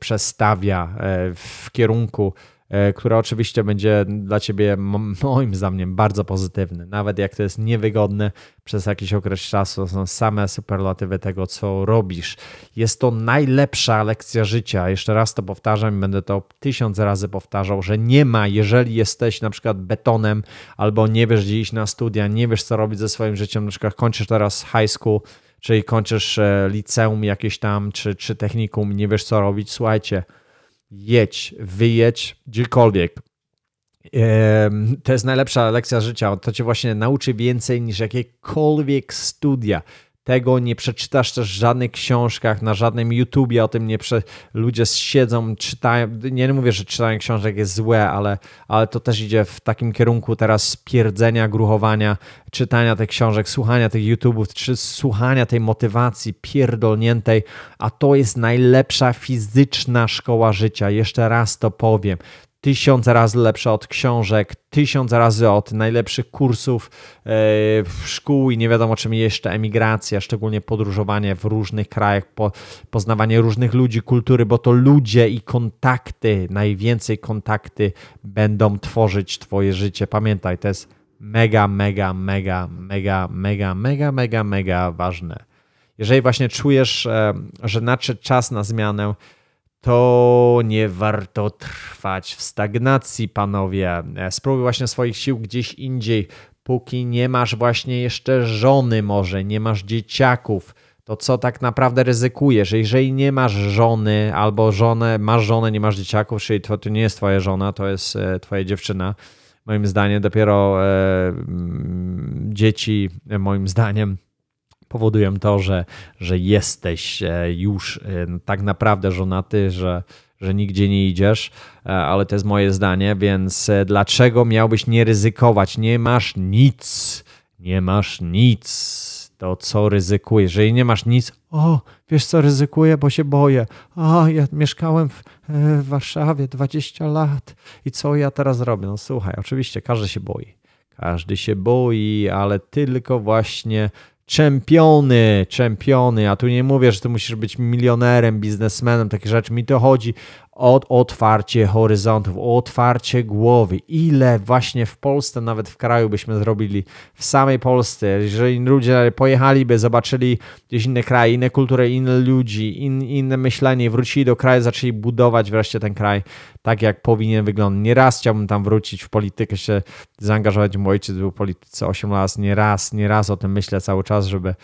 przestawia e, w kierunku E, które oczywiście będzie dla ciebie moim zdaniem bardzo pozytywny. Nawet jak to jest niewygodne przez jakiś okres czasu, są same superlatywy tego, co robisz. Jest to najlepsza lekcja życia. Jeszcze raz to powtarzam i będę to tysiąc razy powtarzał, że nie ma, jeżeli jesteś na przykład betonem albo nie wiesz gdzie iść na studia, nie wiesz co robić ze swoim życiem, na przykład kończysz teraz high school, czyli kończysz e, liceum jakieś tam, czy, czy technikum, nie wiesz co robić, słuchajcie, jedź, wyjedź gdziekolwiek. To jest najlepsza lekcja życia. To cię właśnie nauczy więcej niż jakiekolwiek studia. Tego nie przeczytasz też w żadnych książkach, na żadnym YouTubie o tym nie prze... ludzie siedzą, czytają. Nie mówię, że czytanie książek jest złe, ale, ale to też idzie w takim kierunku teraz spierdzenia, gruchowania, czytania tych książek, słuchania tych YouTubów, czy słuchania tej motywacji pierdolniętej, a to jest najlepsza fizyczna szkoła życia. Jeszcze raz to powiem tysiąc razy lepsze od książek, tysiąc razy od najlepszych kursów e, w szkół i nie wiadomo czym jeszcze emigracja, szczególnie podróżowanie w różnych krajach, poznawanie różnych ludzi, kultury, bo to ludzie i kontakty, najwięcej kontakty będą tworzyć Twoje życie. Pamiętaj, to jest mega, mega, mega, mega, mega, mega, mega, mega ważne. Jeżeli właśnie czujesz, e, że nadszedł czas na zmianę, to nie warto trwać w stagnacji, panowie. Spróbuj właśnie swoich sił gdzieś indziej. Póki nie masz właśnie jeszcze żony, może nie masz dzieciaków, to co tak naprawdę ryzykujesz? Jeżeli nie masz żony albo żonę, masz żonę, nie masz dzieciaków, czyli to, to nie jest twoja żona, to jest e, twoja dziewczyna. Moim zdaniem dopiero e, dzieci, moim zdaniem, powodują to, że, że jesteś e, już e, tak naprawdę żonaty, że, że nigdzie nie idziesz, e, ale to jest moje zdanie, więc dlaczego miałbyś nie ryzykować? Nie masz nic, nie masz nic. To co ryzykujesz? Jeżeli nie masz nic, o, wiesz co ryzykuję, bo się boję. A, ja mieszkałem w, w Warszawie 20 lat i co ja teraz robię? No słuchaj, oczywiście każdy się boi. Każdy się boi, ale tylko właśnie czempiony, czempiony. A tu nie mówię, że ty musisz być milionerem, biznesmenem, takie rzeczy. Mi to chodzi o otwarcie horyzontów, o otwarcie głowy. Ile właśnie w Polsce, nawet w kraju byśmy zrobili, w samej Polsce, jeżeli ludzie pojechaliby, zobaczyli gdzieś inne kraje, inne kultury, inne ludzi, in, inne myślenie, wrócili do kraju, zaczęli budować wreszcie ten kraj tak, jak powinien wyglądać. Nie raz chciałbym tam wrócić w politykę, się zaangażować. Mój ojciec był w polityce 8 lat, nie raz, nie raz o tym myślę cały czas, żeby,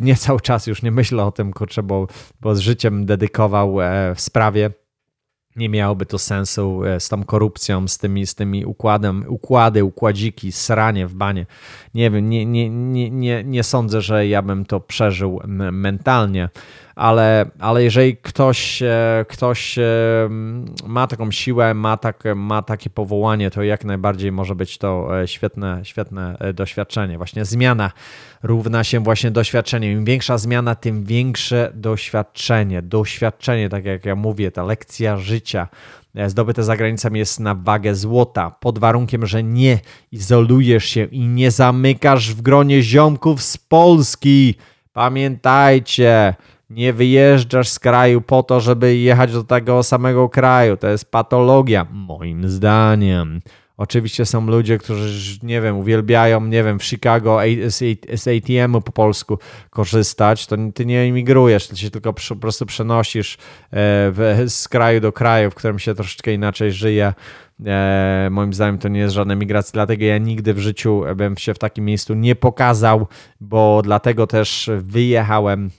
nie cały czas już nie myślę o tym, kurczę, bo, bo z życiem dedykował e, w sprawie nie miałoby to sensu e, z tą korupcją, z tymi, z tymi układem, układy, układziki, sranie w banie. Nie wiem, nie, nie, nie, nie, nie sądzę, że ja bym to przeżył mentalnie ale, ale jeżeli ktoś, e, ktoś e, ma taką siłę, ma, tak, ma takie powołanie, to jak najbardziej może być to e, świetne, świetne doświadczenie. Właśnie zmiana równa się właśnie doświadczeniu. Im większa zmiana, tym większe doświadczenie. Doświadczenie, tak jak ja mówię, ta lekcja życia zdobyte za granicami jest na wagę złota, pod warunkiem, że nie izolujesz się i nie zamykasz w gronie ziomków z Polski. Pamiętajcie, nie wyjeżdżasz z kraju po to, żeby jechać do tego samego kraju. To jest patologia, moim zdaniem. Oczywiście są ludzie, którzy, nie wiem, uwielbiają, nie wiem, w Chicago z ATM-u po polsku korzystać, to ty nie emigrujesz, ty się tylko po prostu przenosisz e, z kraju do kraju, w którym się troszeczkę inaczej żyje. E, moim zdaniem to nie jest żadna migracja, dlatego ja nigdy w życiu bym się w takim miejscu nie pokazał, bo dlatego też wyjechałem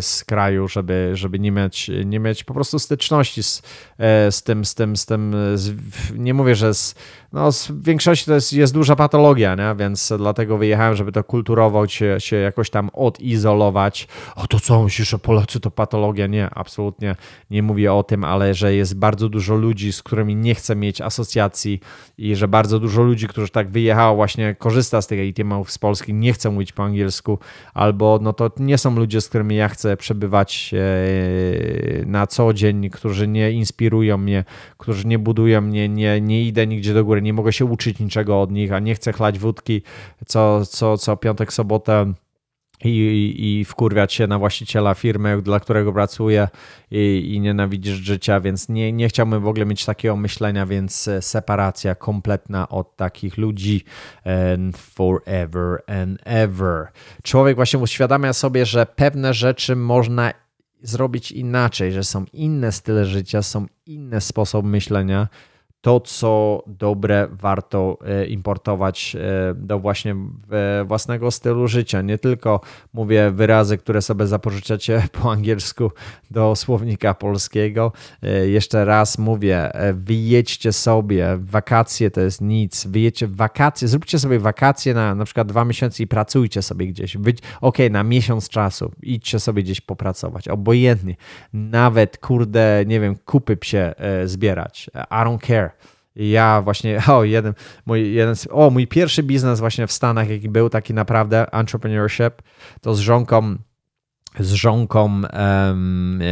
z kraju, żeby, żeby nie, mieć, nie mieć po prostu styczności z, e, z tym, z tym, z tym, z, nie mówię, że z, no, w większości to jest, jest duża patologia, nie? więc dlatego wyjechałem, żeby to kulturowo się, się jakoś tam odizolować. O to co, myślisz, że Polacy to patologia? Nie, absolutnie nie mówię o tym, ale że jest bardzo dużo ludzi, z którymi nie chcę mieć asocjacji i że bardzo dużo ludzi, którzy tak wyjechało, właśnie korzysta z tych ATM-ów z Polski, nie chcą mówić po angielsku, albo no to nie są ludzie, z którymi ja chcę przebywać e, na co dzień, którzy nie inspirują mnie, którzy nie budują mnie, nie, nie idę nigdzie do góry, nie mogę się uczyć niczego od nich, a nie chcę chlać wódki co, co, co piątek, sobotę i, i wkurwiać się na właściciela firmy, dla którego pracuję i, i nienawidzisz życia, więc nie, nie chciałbym w ogóle mieć takiego myślenia, więc separacja kompletna od takich ludzi and forever and ever. Człowiek właśnie uświadamia sobie, że pewne rzeczy można zrobić inaczej, że są inne style życia, są inne sposoby myślenia, to, co dobre, warto e, importować e, do właśnie własnego stylu życia. Nie tylko mówię wyrazy, które sobie zapożyczacie po angielsku do słownika polskiego. E, jeszcze raz mówię, wyjedźcie sobie, wakacje to jest nic, wyjedźcie wakacje, zróbcie sobie wakacje na na przykład dwa miesiące i pracujcie sobie gdzieś. Ok, na miesiąc czasu, idźcie sobie gdzieś popracować, obojętnie. Nawet, kurde, nie wiem, kupy psie zbierać. I don't care. Ja właśnie, o, jeden, mój, jeden, o, mój pierwszy biznes właśnie w Stanach, jaki był taki naprawdę entrepreneurship, to z żonką z żonką um,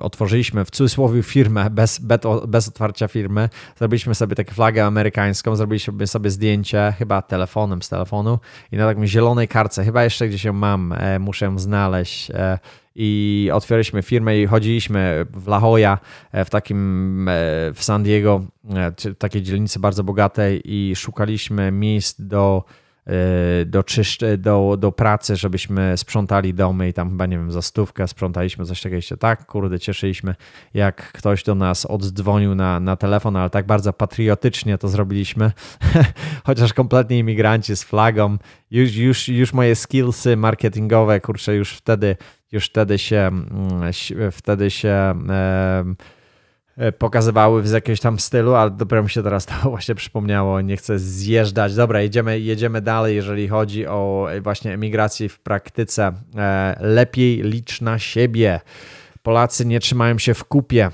otworzyliśmy w cudzysłowie firmę bez, bez otwarcia firmy. Zrobiliśmy sobie taką flagę amerykańską, zrobiliśmy sobie zdjęcie chyba telefonem z telefonu i na takiej zielonej karce, chyba jeszcze gdzieś ją mam, e, muszę ją znaleźć. E, i otwieraliśmy firmę i chodziliśmy w La Jolla, e, w takim e, w San Diego, takiej dzielnicy bardzo bogatej i szukaliśmy miejsc do do, czyszcz, do, do pracy, żebyśmy sprzątali domy i tam chyba, nie wiem, za stówkę sprzątaliśmy coś takiego jeszcze. Tak, kurde, cieszyliśmy, jak ktoś do nas oddzwonił na, na telefon, ale tak bardzo patriotycznie to zrobiliśmy, chociaż kompletnie imigranci z flagą, już, już, już moje skillsy marketingowe, kurczę, już wtedy już wtedy się, mm, wtedy się e, pokazywały w jakimś tam stylu, ale dopiero mi się teraz to właśnie przypomniało, nie chcę zjeżdżać. Dobra, jedziemy, jedziemy dalej, jeżeli chodzi o właśnie emigrację w praktyce. E, lepiej licz na siebie. Polacy nie trzymają się w kupie.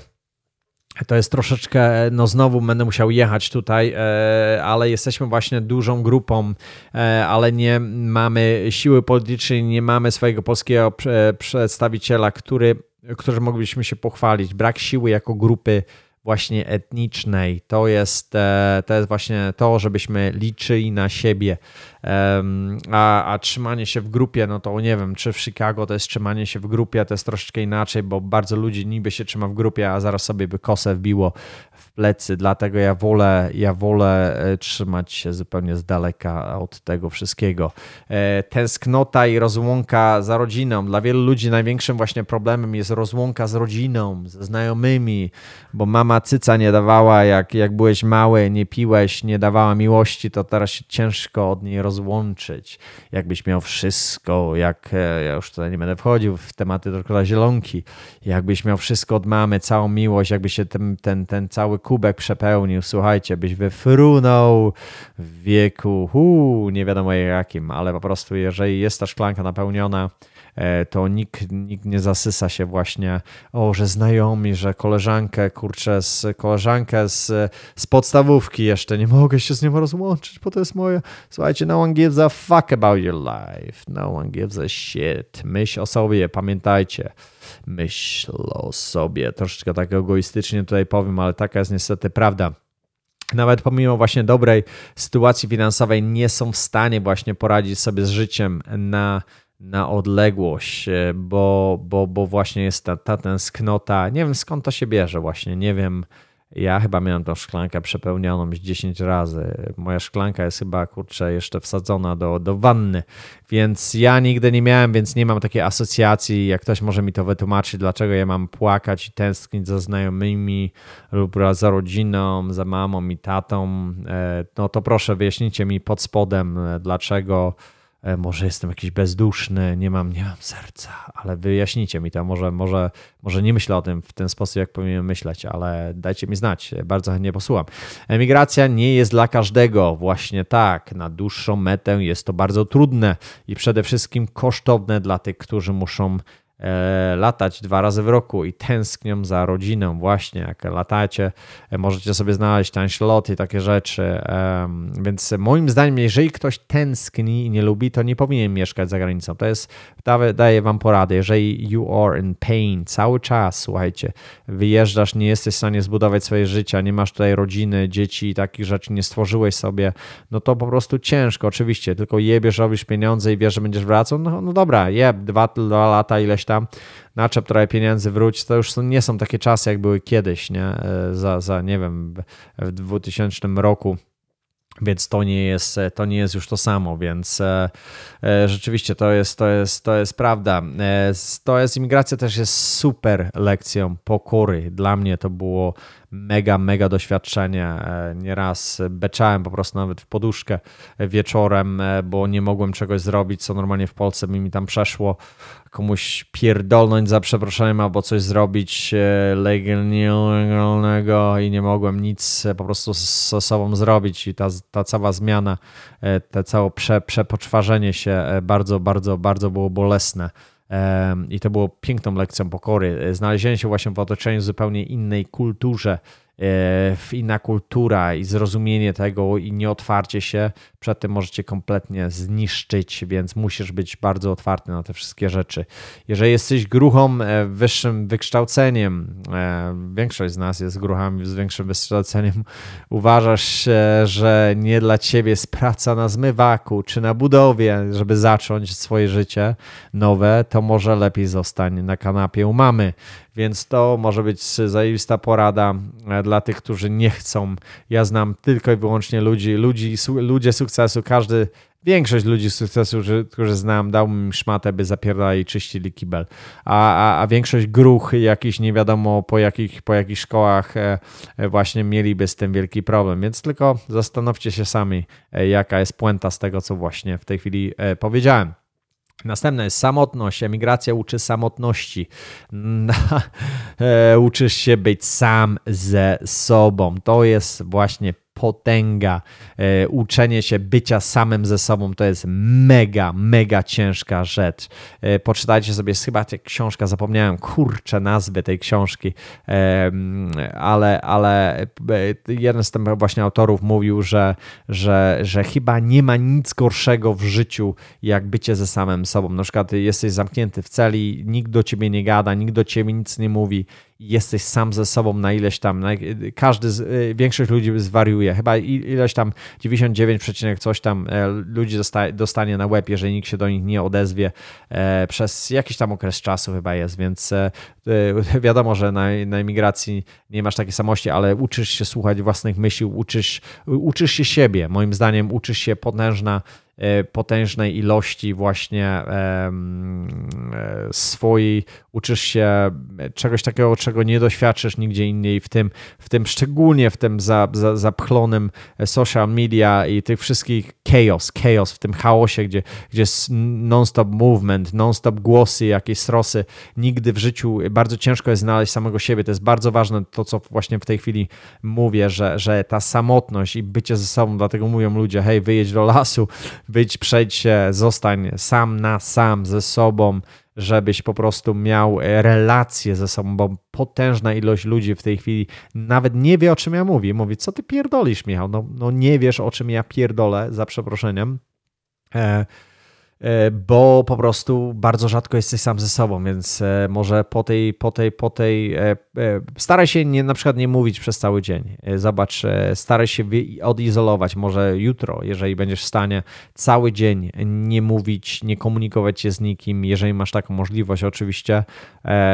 To jest troszeczkę, no znowu będę musiał jechać tutaj, e, ale jesteśmy właśnie dużą grupą, e, ale nie mamy siły politycznej, nie mamy swojego polskiego przedstawiciela, który, którym moglibyśmy się pochwalić. Brak siły jako grupy właśnie etnicznej. To jest, e, to jest właśnie to, żebyśmy liczyli na siebie. A, a trzymanie się w grupie, no to nie wiem, czy w Chicago to jest trzymanie się w grupie, to jest troszeczkę inaczej, bo bardzo ludzi niby się trzyma w grupie, a zaraz sobie by kosę wbiło w plecy. Dlatego ja wolę, ja wolę e, trzymać się zupełnie z daleka od tego wszystkiego. E, tęsknota i rozłąka za rodziną. Dla wielu ludzi największym właśnie problemem jest rozłąka z rodziną, ze znajomymi, bo mama cyca nie dawała, jak, jak byłeś mały, nie piłeś, nie dawała miłości, to teraz się ciężko od niej rozłączyć jakbyś miał wszystko, jak e, ja już tutaj nie będę wchodził w tematy doktora Zielonki, jakbyś miał wszystko od mamy, całą miłość, jakby się ten, ten, ten cały kubek przepełnił, słuchajcie, byś wyfrunął w wieku, uu, nie wiadomo jakim, ale po prostu jeżeli jest ta szklanka napełniona, E, to nikt, nikt nie zasysa się właśnie, o, że znajomi, że koleżankę, kurczę, z koleżankę z, z podstawówki jeszcze, nie mogę się z nią rozłączyć, bo to jest moje, słuchajcie, no one gives a fuck about your life, no one gives a shit, myśl o sobie, pamiętajcie, myśl o sobie, troszeczkę tak egoistycznie tutaj powiem, ale taka jest niestety prawda nawet pomimo właśnie dobrej sytuacji finansowej, nie są w stanie właśnie poradzić sobie z życiem na na odległość, e, bo, bo, bo właśnie jest ta, ta tęsknota. Nie wiem skąd to się bierze, właśnie. Nie wiem. Ja chyba miałem tą szklankę przepełnioną z 10 razy. Moja szklanka jest chyba, kurczę, jeszcze wsadzona do, do wanny, więc ja nigdy nie miałem, więc nie mam takiej asocjacji. Jak ktoś może mi to wytłumaczyć, dlaczego ja mam płakać i tęsknić za znajomymi lub za rodziną, za mamą i tatą, e, no to proszę wyjaśnijcie mi pod spodem, e, dlaczego może jestem jakiś bezduszny, nie mam, nie mam serca, ale wyjaśnijcie mi to, może, może, może nie myślę o tym w ten sposób, jak powinienem myśleć, ale dajcie mi znać, bardzo chętnie posłucham. Emigracja nie jest dla każdego, właśnie tak, na dłuższą metę jest to bardzo trudne i przede wszystkim kosztowne dla tych, którzy muszą e, latać dwa razy w roku i tęsknią za rodziną, właśnie jak latacie, e, możecie sobie znaleźć tańsze loty, takie rzeczy. Więc moim zdaniem, jeżeli ktoś tęskni i nie lubi, to nie powinien mieszkać za granicą. To jest, daję wam poradę, jeżeli you are in pain cały czas, słuchajcie, wyjeżdżasz, nie jesteś w stanie zbudować swojego życia, nie masz tutaj rodziny, dzieci i takich rzeczy nie stworzyłeś sobie, no to po prostu ciężko, oczywiście, tylko jebiesz, robisz pieniądze i wiesz, że będziesz wracał, no, no dobra, jeb, dwa, dwa lata, ileś tam, naczep trochę pieniędzy, wróć, to już nie są takie czasy, jak były kiedyś, nie, e, za, za nie wiem, w 2000 roku więc to nie jest, to nie jest już to samo, więc e, e, rzeczywiście to jest, to, jest, to jest prawda. E, to jest imigracja też jest super lekcją pokory. Dla mnie to było mega, mega doświadczenie. E, nieraz beczałem po prostu nawet w poduszkę wieczorem, e, bo nie mogłem czegoś zrobić, co normalnie w Polsce by mi tam przeszło. Komuś pierdolnąć za przeproszeniem albo coś zrobić e, legalnego i nie mogłem nic po prostu z sobą zrobić i ta, ta cała zmiana, te całe prze, przepoczwarzenie się bardzo, bardzo, bardzo było bolesne. I to było piękną lekcją pokory. Znalezienie się właśnie w otoczeniu zupełnie innej kulturze, e, inna kultura i zrozumienie tego i nieotwarcie się przed tym możecie kompletnie zniszczyć, więc musisz być bardzo otwarty na te wszystkie rzeczy. Jeżeli jesteś gruchą e, wyższym wykształceniem, e, większość z nas jest gruchami z większym wykształceniem, uważasz, że nie dla ciebie jest praca na zmywaku czy na budowie, żeby zacząć swoje życie nowe, to może lepiej zostań na kanapie u mamy. Więc to może być zajebista porada e, dla tych, którzy nie chcą. Ja znam tylko i wyłącznie ludzi, ludzi ludzie sukcesu sukcesu, każdy, większość ludzi z sukcesu, którzy znam, dał mi szmatę, by zapierdali i czyścili kibel. A, a, a większość gruch jakiś nie wiadomo po jakich, po jakich szkołach e, e, właśnie mieliby z tym wielki problem. Więc tylko zastanówcie się sami, e, jaka jest puenta z tego, co właśnie w tej chwili powiedziałem. Następne jest samotność. Emigracja uczy samotności. Uczysz się być sam ze sobą. To jest właśnie potęga. E, uczenie się bycia samym ze sobą to jest mega, mega ciężka rzecz. E, poczytajcie sobie, chyba tę książka, zapomniałem, kurczę nazwy tej książki, e, ale, ale jeden z tym właśnie autorów mówił, że, że, że chyba nie ma nic gorszego w życiu, jak bycie ze samym sobą. Na przykład jesteś zamknięty w celi, nikt do ciebie nie gada, nikt do ciebie nic nie mówi, jesteś sam ze sobą na ileś tam, każdy, y, większość ludzi zwariuje, chyba ileś tam 99, coś tam e, ludzi dostanie, na łeb, jeżeli nikt się do nich nie odezwie e, przez jakiś tam okres czasu chyba jest, więc e, wiadomo, że na, na emigracji nie masz takiej samości, ale uczysz się słuchać własnych myśli, uczysz, uczysz się siebie, moim zdaniem uczysz się potężna potężnej ilości właśnie e, swojej, uczysz się czegoś takiego, czego nie doświadczysz nigdzie indziej, w tym, w tym szczególnie w tym za, za, zapchlonym social media i tych wszystkich chaos, chaos, w tym chaosie, gdzie, gdzie non-stop movement, non-stop głosy, jakieś strosy. Nigdy w życiu bardzo ciężko jest znaleźć samego siebie. To jest bardzo ważne to, co właśnie w tej chwili mówię, że, że ta samotność i bycie ze sobą, dlatego mówią ludzie, hej, wyjedź do lasu, być, przejdź się, zostań sam na sam ze sobą, żebyś po prostu miał relację ze sobą, bo potężna ilość ludzi w tej chwili nawet nie wie, o czym ja mówię. Mówi, co ty pierdolisz, Michał? No, no nie wiesz, o czym ja pierdolę, za przeproszeniem. E E, bo po prostu bardzo rzadko jesteś sam ze sobą, więc e, może po tej, po tej, po tej, e, staraj się nie, na przykład nie mówić przez cały dzień. Zobacz, staraj się odizolować, może jutro, jeżeli będziesz w stanie cały dzień nie mówić, nie komunikować się z nikim, jeżeli masz taką możliwość oczywiście,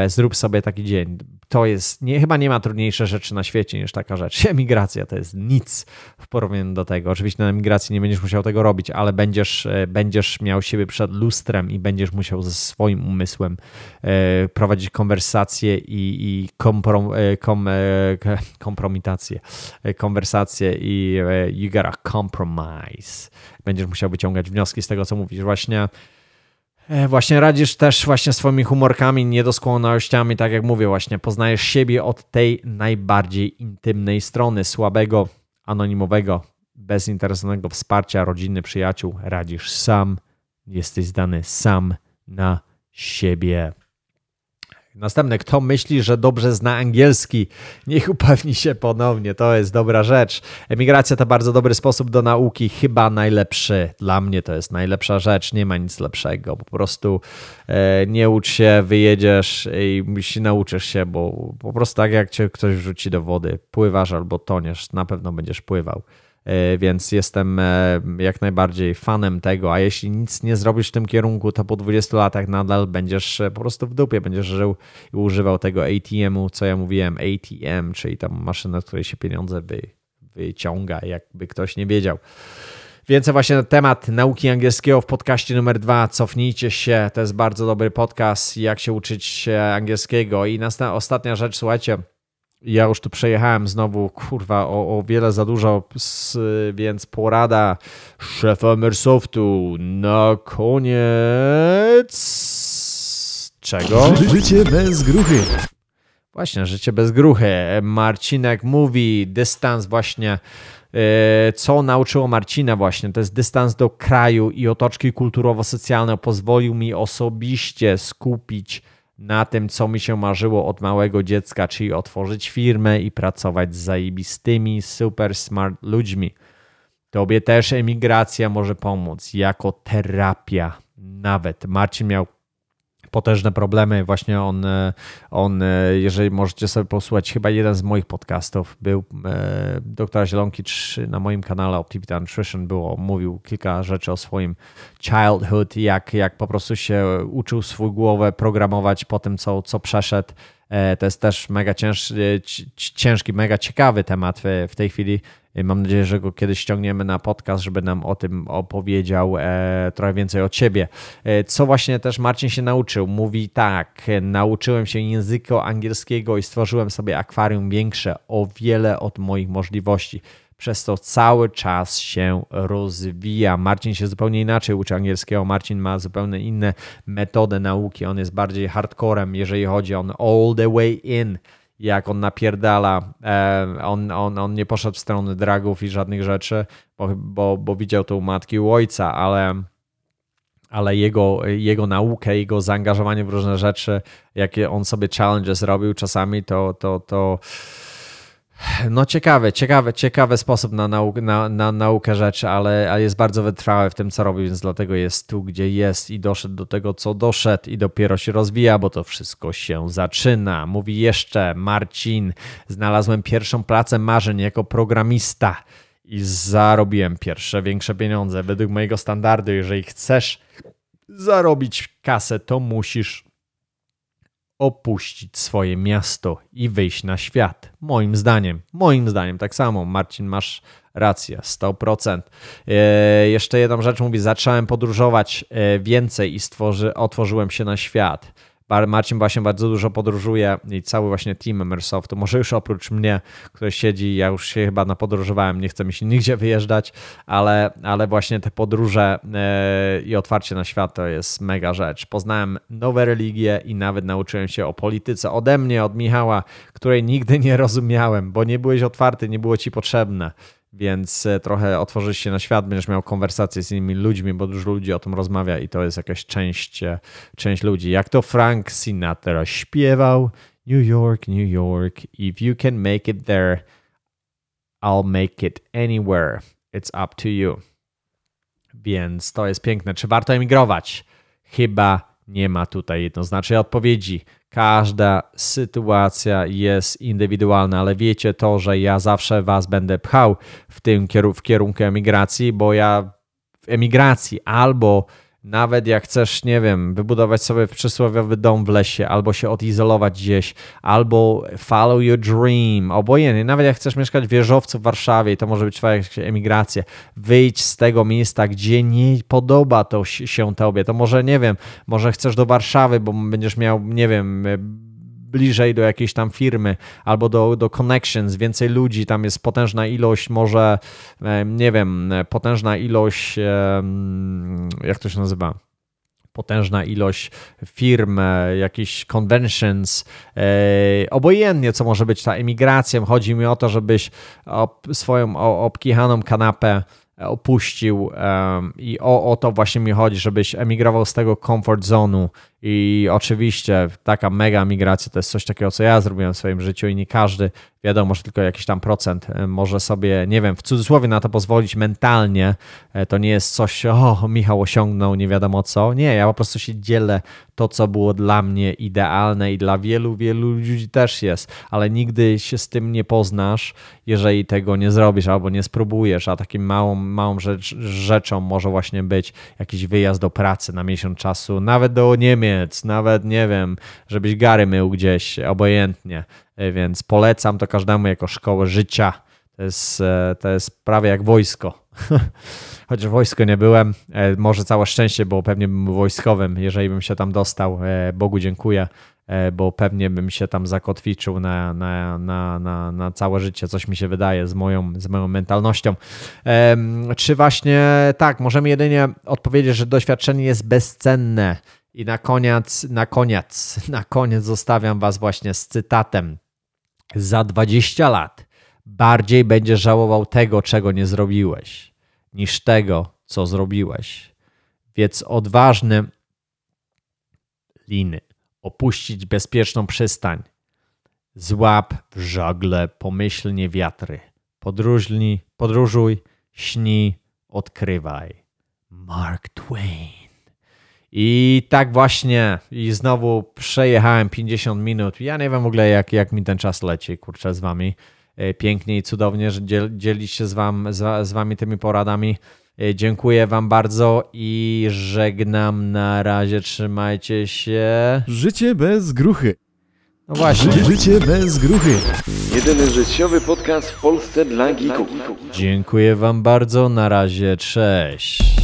zrób sobie taki dzień to jest, nie, chyba nie ma trudniejszej rzeczy na świecie niż taka rzecz. Emigracja to jest nic w porównaniu do tego. Oczywiście na emigracji nie będziesz musiał tego robić, ale będziesz, e, będziesz miał siebie przed lustrem i będziesz musiał ze swoim umysłem e, prowadzić konwersacje i, i komprom, e, kom, kompromitację, konwersacje i you gotta compromise. Będziesz musiał wyciągać wnioski z tego, co mówisz. Właśnie E, właśnie radzisz też właśnie swoimi humorkami, niedoskonałościami, tak jak mówię, właśnie poznajesz siebie od tej najbardziej intymnej strony, słabego, anonimowego, bezinteresownego wsparcia rodziny, przyjaciół. Radzisz sam, jesteś zdany sam na siebie. Następne, kto myśli, że dobrze zna angielski, niech upewni się ponownie, to jest dobra rzecz. Emigracja to bardzo dobry sposób do nauki, chyba najlepszy. Dla mnie to jest najlepsza rzecz, nie ma nic lepszego. Po prostu e, nie ucz się, wyjedziesz i nauczysz się, bo po prostu tak jak cię ktoś wrzuci do wody, pływasz albo toniesz, na pewno będziesz pływał. E, więc jestem e, jak najbardziej fanem tego, a jeśli nic nie zrobisz w tym kierunku, to po 20 latach nadal będziesz e, po prostu w dupie, będziesz żył i używał tego ATM-u, co ja mówiłem, ATM, czyli tam maszyna, z której się pieniądze wy, wyciąga, jakby ktoś nie wiedział. Więcej właśnie na temat nauki angielskiego w podcaście numer dwa. Cofnijcie się, to jest bardzo dobry podcast, jak się uczyć angielskiego. I ostatnia rzecz, słuchajcie, ja już tu przejechałem znowu, kurwa, o, o wiele za dużo, więc porada szefa Mersoftu na koniec. Czego? Życie bez gruchy. Właśnie, życie bez gruchy. Marcinek mówi, dystans właśnie e, co nauczyło Marcina właśnie, to jest dystans do kraju i otoczki kulturowo-socjalne pozwolił mi osobiście skupić na tym, co mi się marzyło od małego dziecka, czyli otworzyć firmę i pracować z zajebistymi, super smart ludźmi. Tobie też emigracja może pomóc jako terapia. Nawet Marcin miał potężne problemy. Właśnie on, e, on, e, jeżeli możecie sobie posłuchać, chyba jeden z moich podcastów był e, doktora Zielonki na moim kanale Optivity Nutrition było, mówił kilka rzeczy o swoim childhood, jak, jak po prostu się uczył swój głowę programować po tym, co, co przeszedł. To jest też mega ciężki, ciężki mega ciekawy temat w tej chwili Mam nadzieję, że go kiedyś ściągniemy na podcast, żeby nam o tym opowiedział e, trochę więcej od siebie. E, co właśnie też Marcin się nauczył? Mówi tak, nauczyłem się języka angielskiego i stworzyłem sobie akwarium większe o wiele od moich możliwości. Przez to cały czas się rozwija. Marcin się zupełnie inaczej uczy angielskiego. Marcin ma zupełnie inne metody nauki. On jest bardziej hardcorem, jeżeli chodzi o all the way in jak on napierdala, e, on, on, on nie poszedł w stronę dragów i żadnych rzeczy, bo, bo, bo widział to u matki u ojca, ale, ale jego, jego naukę, jego zaangażowanie w różne rzeczy, jakie on sobie challenges robił czasami, to, to, to no ciekawy, ciekawy, ciekawy sposób na, na, na naukę rzeczy, ale, ale jest bardzo wytrwały w tym, co robi, więc dlatego jest tu, gdzie jest i doszedł do tego, co doszedł i dopiero się rozwija, bo to wszystko się zaczyna. Mówi jeszcze Marcin, znalazłem pierwszą pracę marzeń jako programista i zarobiłem pierwsze większe pieniądze. Według mojego standardu, jeżeli chcesz zarobić kasę, to musisz opuścić swoje miasto i wyjść na świat. Moim zdaniem, moim zdaniem tak samo. Marcin, masz rację, 100%. E, jeszcze jedną rzecz mówi, zacząłem podróżować e, więcej i stworzy, otworzyłem się na świat. Marcin właśnie bardzo dużo podróżuje i cały właśnie team Microsoftu, może już oprócz mnie, który siedzi, ja już się chyba napodróżowałem, nie chcę mi się nigdzie wyjeżdżać, ale, ale właśnie te podróże e, i otwarcie na świat to jest mega rzecz. Poznałem nowe religie i nawet nauczyłem się o polityce ode mnie, od Michała, której nigdy nie rozumiałem, bo nie byłeś otwarty, nie było ci potrzebne więc e, trochę otworzysz się na świat, będziesz miał konwersacje z innymi ludźmi, bo dużo ludzi o tym rozmawia i to jest jakaś część, e, część ludzi. Jak to Frank Sinatra śpiewał, New York, New York, if you can make it there, I'll make it anywhere. It's up to you. Więc to jest piękne. Czy warto emigrować? Chyba nie ma tutaj jednoznacznej odpowiedzi. Każda sytuacja jest indywidualna, ale wiecie to, że ja zawsze was będę pchał w tym w kierunku emigracji, bo ja w emigracji albo nawet jak chcesz, nie wiem, wybudować sobie przysłowiowy dom w lesie, albo się odizolować gdzieś, albo follow your dream, obojętnie, nawet jak chcesz mieszkać w wieżowcu w Warszawie, to może być twoja emigracja, wyjdź z tego miejsca, gdzie nie podoba to się tobie, to może, nie wiem, może chcesz do Warszawy, bo będziesz miał, nie wiem, bliżej do jakiejś tam firmy albo do, do connections, więcej ludzi, tam jest potężna ilość, może nie wiem, potężna ilość, jak to się nazywa? potężna ilość firm, jakichś conventions, obojętnie co może być ta emigracja. Chodzi mi o to, żebyś swoją obkichaną kanapę opuścił i o, o to właśnie mi chodzi, żebyś emigrował z tego comfort zonu I oczywiście taka mega migracja to jest coś takiego, co ja zrobiłem w swoim życiu i nie każdy, wiadomo, że tylko jakiś tam procent e, może sobie, nie wiem, w cudzysłowie na to pozwolić mentalnie. E, to nie jest coś, o, Michał osiągnął nie wiadomo co. Nie, ja po prostu się dzielę to, co było dla mnie idealne i dla wielu, wielu ludzi też jest, ale nigdy się z tym nie poznasz, jeżeli tego nie zrobisz albo nie spróbujesz, a takim małą, małą rzecz, rzeczą może właśnie być jakiś wyjazd do pracy na miesiąc czasu, nawet do Niemiec, nawet nie wiem, żebyś gary mył gdzieś, obojętnie, E, więc polecam to każdemu jako szkołę życia. To jest, e, to jest prawie jak wojsko. Chociaż w wojsku nie byłem, e, może całe szczęście, bo pewnie bym wojskowym, jeżeli bym się tam dostał. Bogu dziękuję, bo pewnie bym się tam zakotwiczył na, na, na, na, na całe życie. Coś mi się wydaje z moją, z moją mentalnością. Czy właśnie tak, możemy jedynie odpowiedzieć, że doświadczenie jest bezcenne. I na koniec, na koniec, na koniec zostawiam Was właśnie z cytatem za 20 lat bardziej będziesz żałował tego, czego nie zrobiłeś, niż tego, co zrobiłeś. Więc odważny liny, opuścić bezpieczną przystań, złap w żagle pomyślnie wiatry, podróżni, podróżuj, śni, odkrywaj. Mark Twain. I tak właśnie, i znowu przejechałem 50 minut. Ja nie wiem w ogóle, jak, jak mi ten czas leci, kurczę, z wami. E, pięknie i cudownie, że dziel, dzielić się z, wam, z, z wami tymi poradami. E, dziękuję wam bardzo i żegnam na razie. Trzymajcie się. Życie bez gruchy. No właśnie. Życie bez gruchy. Jedyny życiowy podcast w Polsce dla geeków. Dziękuję wam bardzo. Na razie. Cześć.